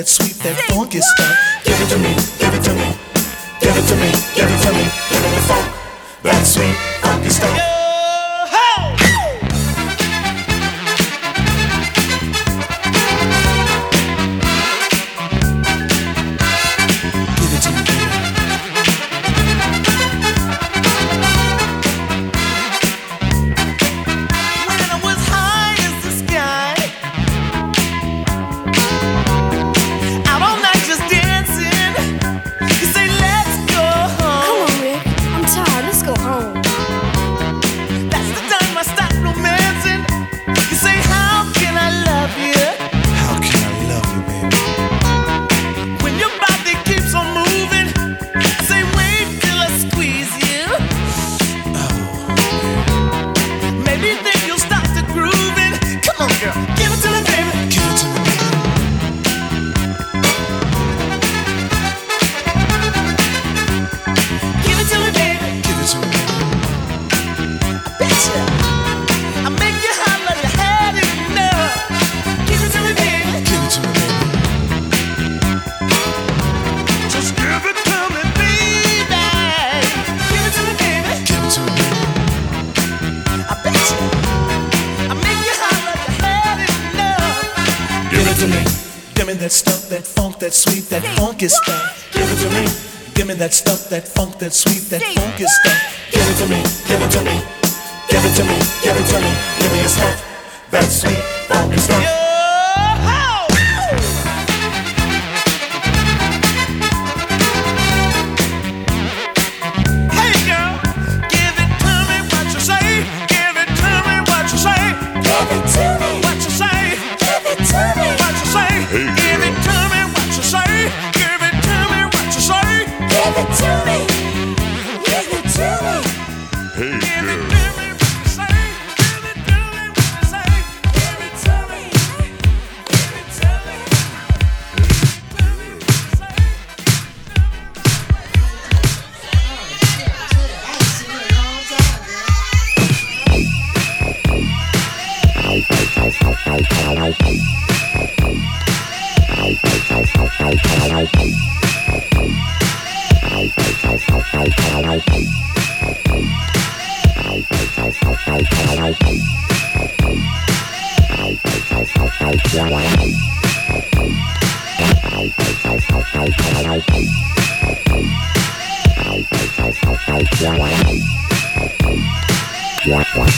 that sweet. that sweet, that funk is. Give it to me. Give me that stuff, that funk, that sweet, that funk is. Give it to me. Give it to me. Give it to me. Give it to me. Give me your stuff, that sweet, funk is that.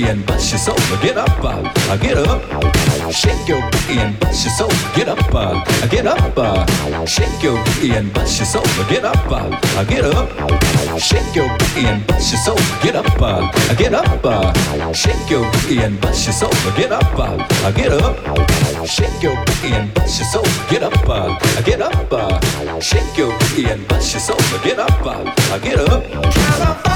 and bust your soul. Get up, uh, get up. Shake your booty and bust your soul. Get up, uh, get up. Uh, shake your booty and bust your soul. Get up, uh, get up. Shake your booty and bust your soul. Get up, uh, get up. Uh, shake your booty and bust your soul. Get up, uh, get up. Shake your booty and bust your soul. Get up, uh, get up. Uh, shake your booty and bust your soul. Get up, uh, get up.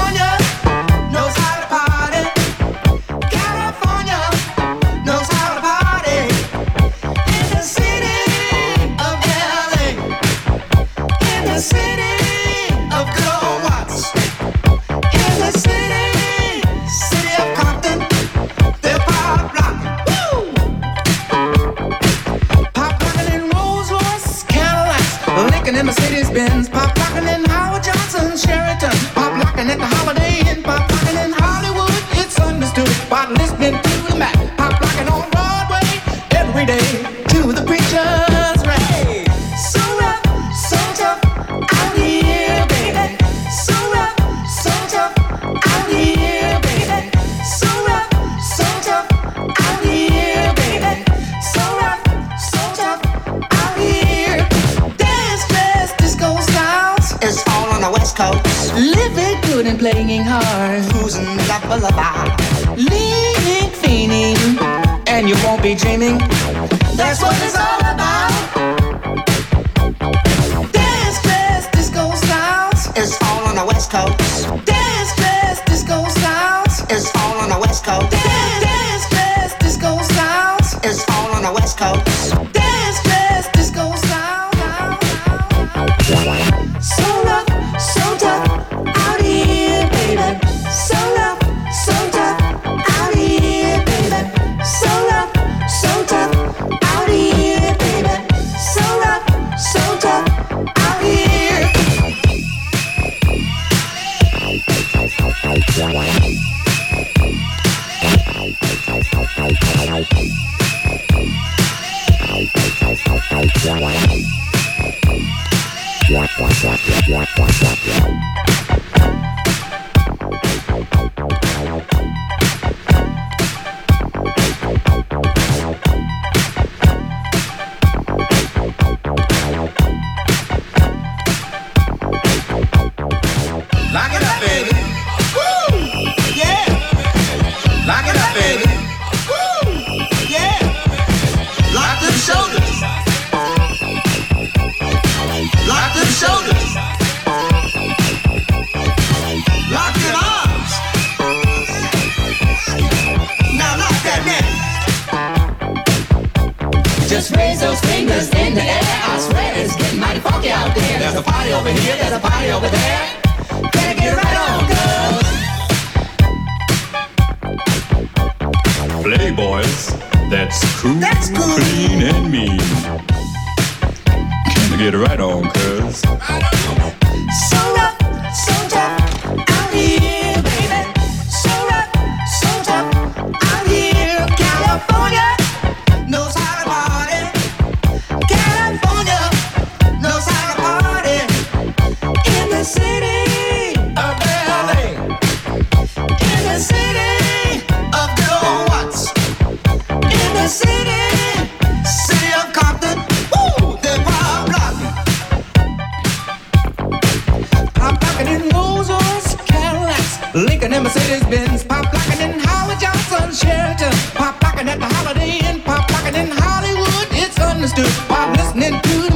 be dreaming. That's what it's all in Mercedes Benz, pop locking in Howard Johnson Sheraton, pop locking at the Holiday Inn, pop locking in Hollywood. It's understood. Pop listening to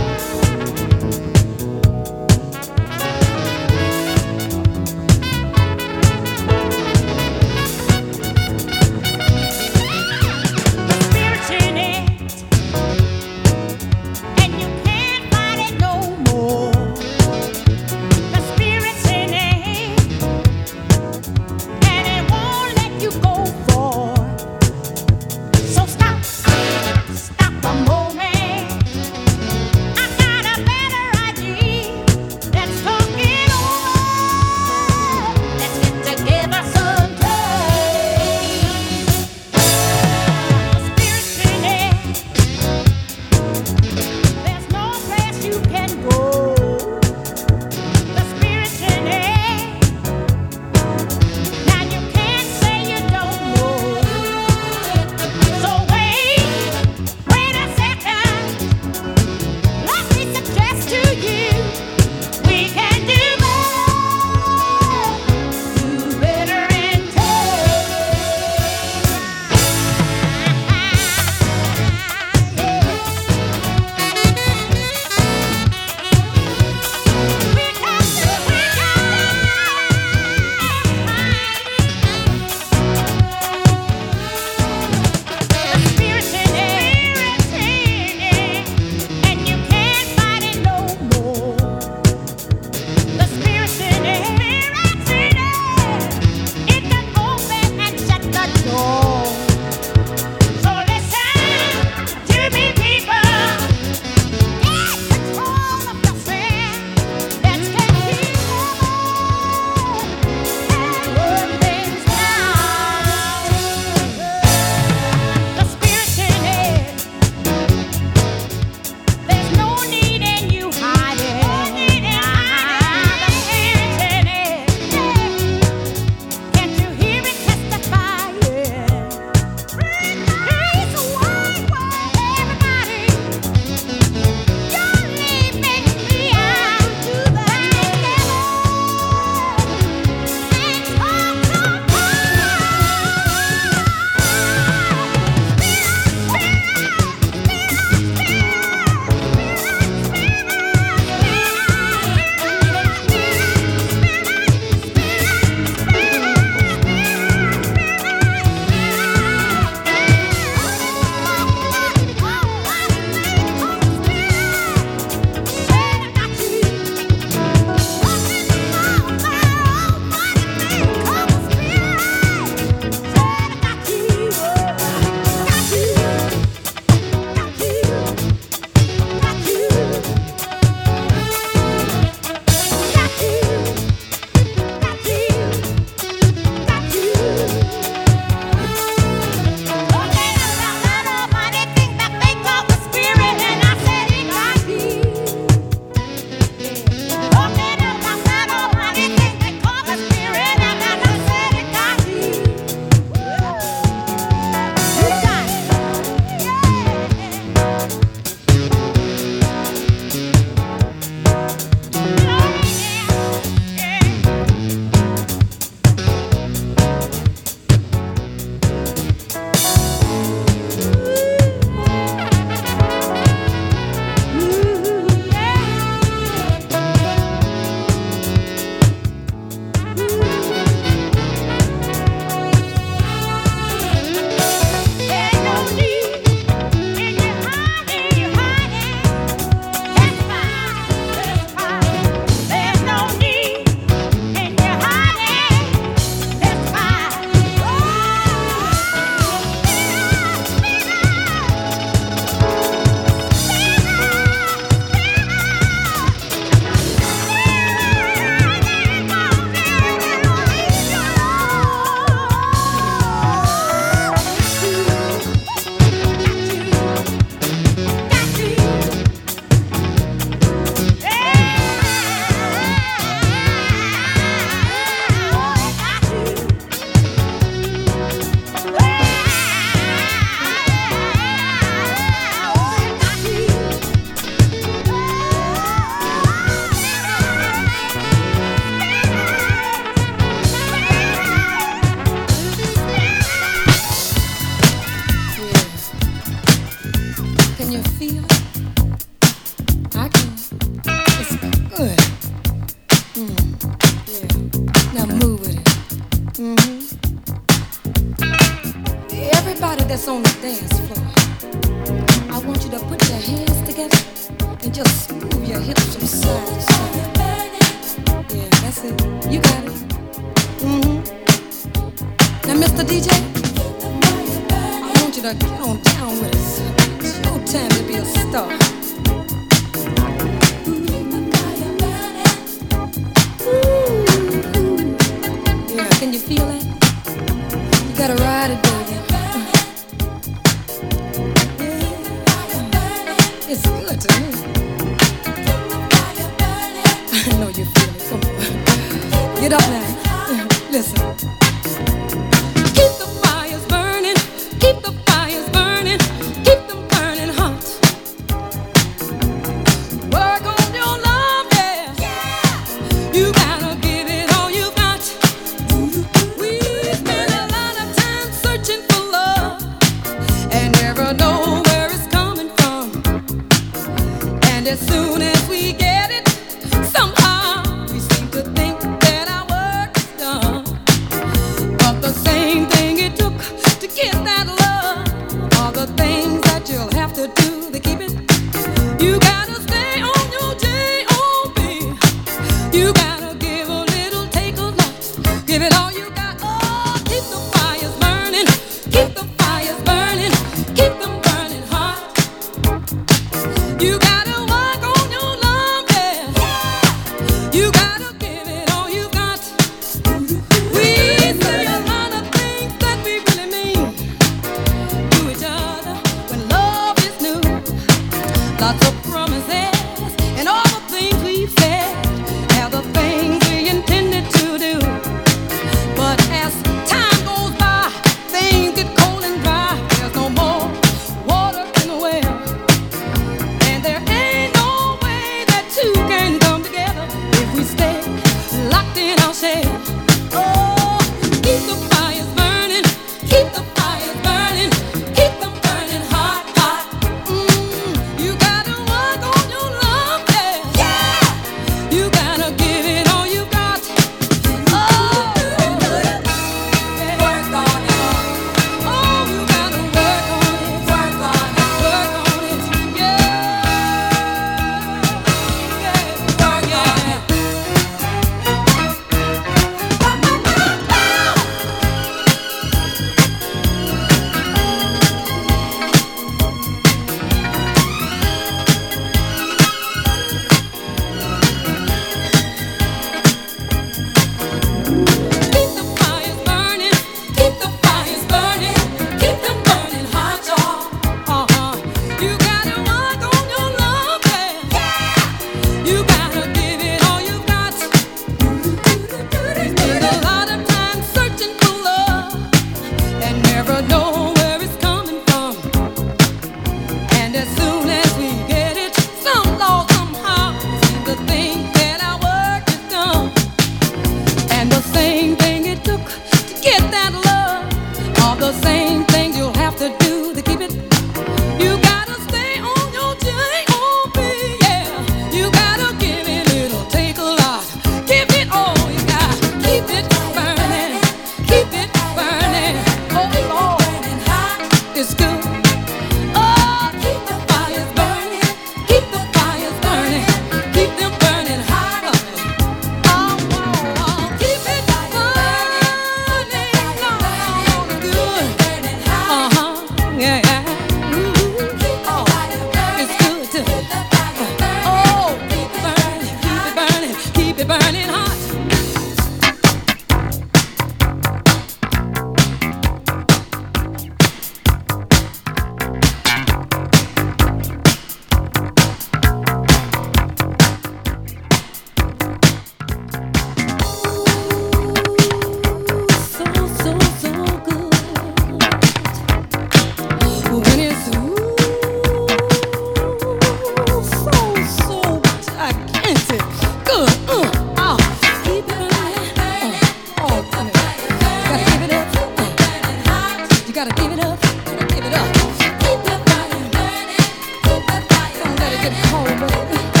Keep the fire burning. Keep the fire burning. Gotta get home, baby.